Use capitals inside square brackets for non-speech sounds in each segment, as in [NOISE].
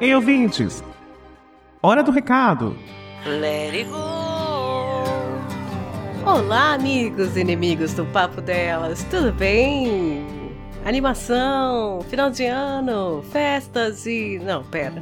Ei, ouvintes! Hora do recado! Let it go! Olá, amigos e inimigos do Papo Delas, tudo bem? Animação, final de ano, festas e. Não, pera.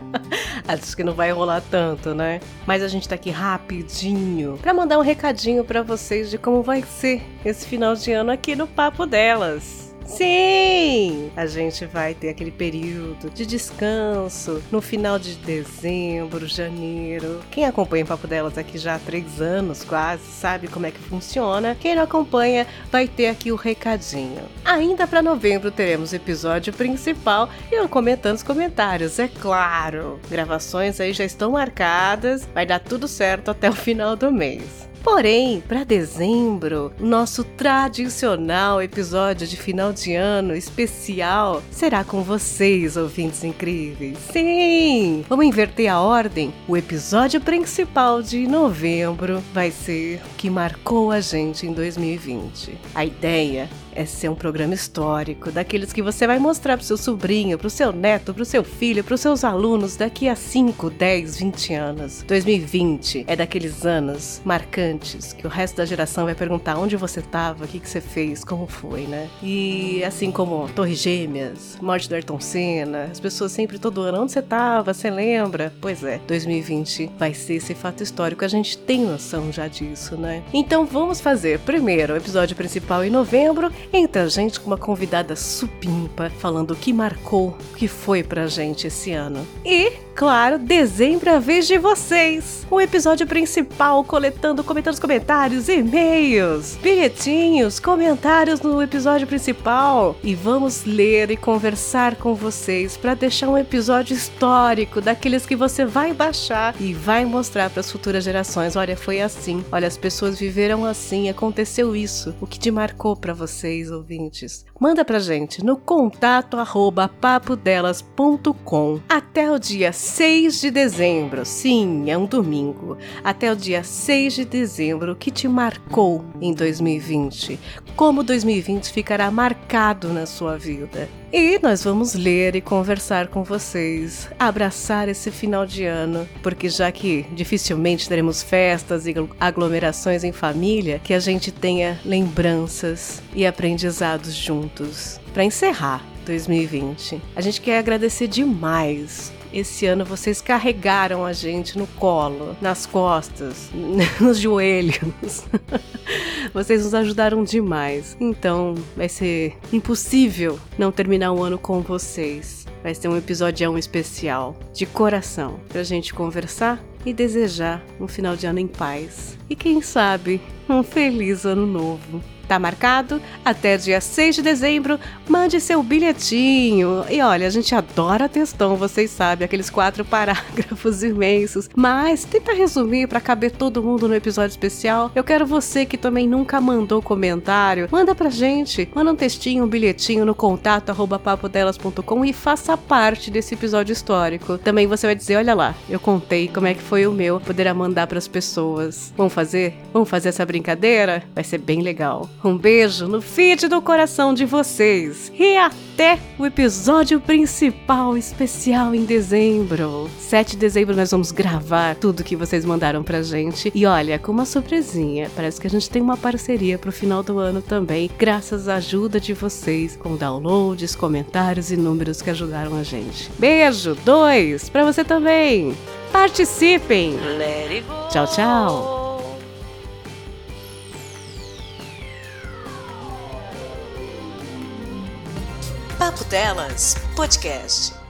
[LAUGHS] Acho que não vai rolar tanto, né? Mas a gente tá aqui rapidinho para mandar um recadinho para vocês de como vai ser esse final de ano aqui no Papo Delas. Sim! A gente vai ter aquele período de descanso no final de dezembro, janeiro. Quem acompanha o Papo Delas aqui já há três anos quase sabe como é que funciona. Quem não acompanha vai ter aqui o recadinho. Ainda para novembro teremos o episódio principal e eu comentando os comentários, é claro. Gravações aí já estão marcadas, vai dar tudo certo até o final do mês. Porém, para dezembro, nosso tradicional episódio de final de ano especial será com vocês, ouvintes incríveis. Sim! Vamos inverter a ordem? O episódio principal de novembro vai ser o que marcou a gente em 2020. A ideia é ser um programa histórico, daqueles que você vai mostrar pro seu sobrinho, pro seu neto, pro seu filho, pros seus alunos daqui a 5, 10, 20 anos. 2020 é daqueles anos marcantes que o resto da geração vai perguntar onde você tava, o que, que você fez, como foi, né? E assim como Torre Gêmeas, morte do Ayrton Senna, as pessoas sempre todo ano, onde você tava, você lembra? Pois é, 2020 vai ser esse fato histórico, a gente tem noção já disso, né? Então vamos fazer primeiro o episódio principal em novembro Entra a gente com uma convidada supimpa, falando o que marcou, o que foi pra gente esse ano. E, claro, dezembro é a vez de vocês! O episódio principal, coletando, comentando os comentários, e-mails, bilhetinhos, comentários no episódio principal. E vamos ler e conversar com vocês para deixar um episódio histórico, daqueles que você vai baixar e vai mostrar para as futuras gerações. Olha, foi assim. Olha, as pessoas viveram assim, aconteceu isso. O que te marcou para você? Vocês, ouvintes. Manda pra gente no contato arroba papodelas.com até o dia 6 de dezembro. Sim, é um domingo. Até o dia 6 de dezembro que te marcou em 2020. Como 2020 ficará marcado na sua vida. E nós vamos ler e conversar com vocês, abraçar esse final de ano, porque já que dificilmente teremos festas e aglomerações em família, que a gente tenha lembranças e aprendizados juntos. Para encerrar 2020, a gente quer agradecer demais esse ano vocês carregaram a gente no colo, nas costas, [LAUGHS] nos joelhos. [LAUGHS] Vocês nos ajudaram demais. Então, vai ser impossível não terminar o ano com vocês. Vai ser um episódio especial, de coração, pra gente conversar e desejar um final de ano em paz. E quem sabe, um feliz ano novo. Tá marcado? Até dia 6 de dezembro, mande seu bilhetinho. E olha, a gente adora textão, vocês sabem, aqueles quatro [LAUGHS] parágrafos imensos. Mas tenta resumir para caber todo mundo no episódio especial. Eu quero você que também nunca mandou comentário, manda pra gente. Manda um textinho, um bilhetinho no contato arroba papodelas.com e faça parte desse episódio histórico. Também você vai dizer, olha lá, eu contei como é que foi o meu, poderá mandar para as pessoas. Vamos fazer? Vamos fazer essa brincadeira? Vai ser bem legal. Um beijo no feed do coração de vocês e até o episódio principal especial em dezembro. 7 de dezembro nós vamos gravar tudo que vocês mandaram pra gente. E olha, com uma surpresinha, parece que a gente tem uma parceria pro final do ano também, graças à ajuda de vocês com downloads, comentários e números que ajudaram a gente. Beijo, dois, para você também. Participem. Tchau, tchau. Papo Delas Podcast.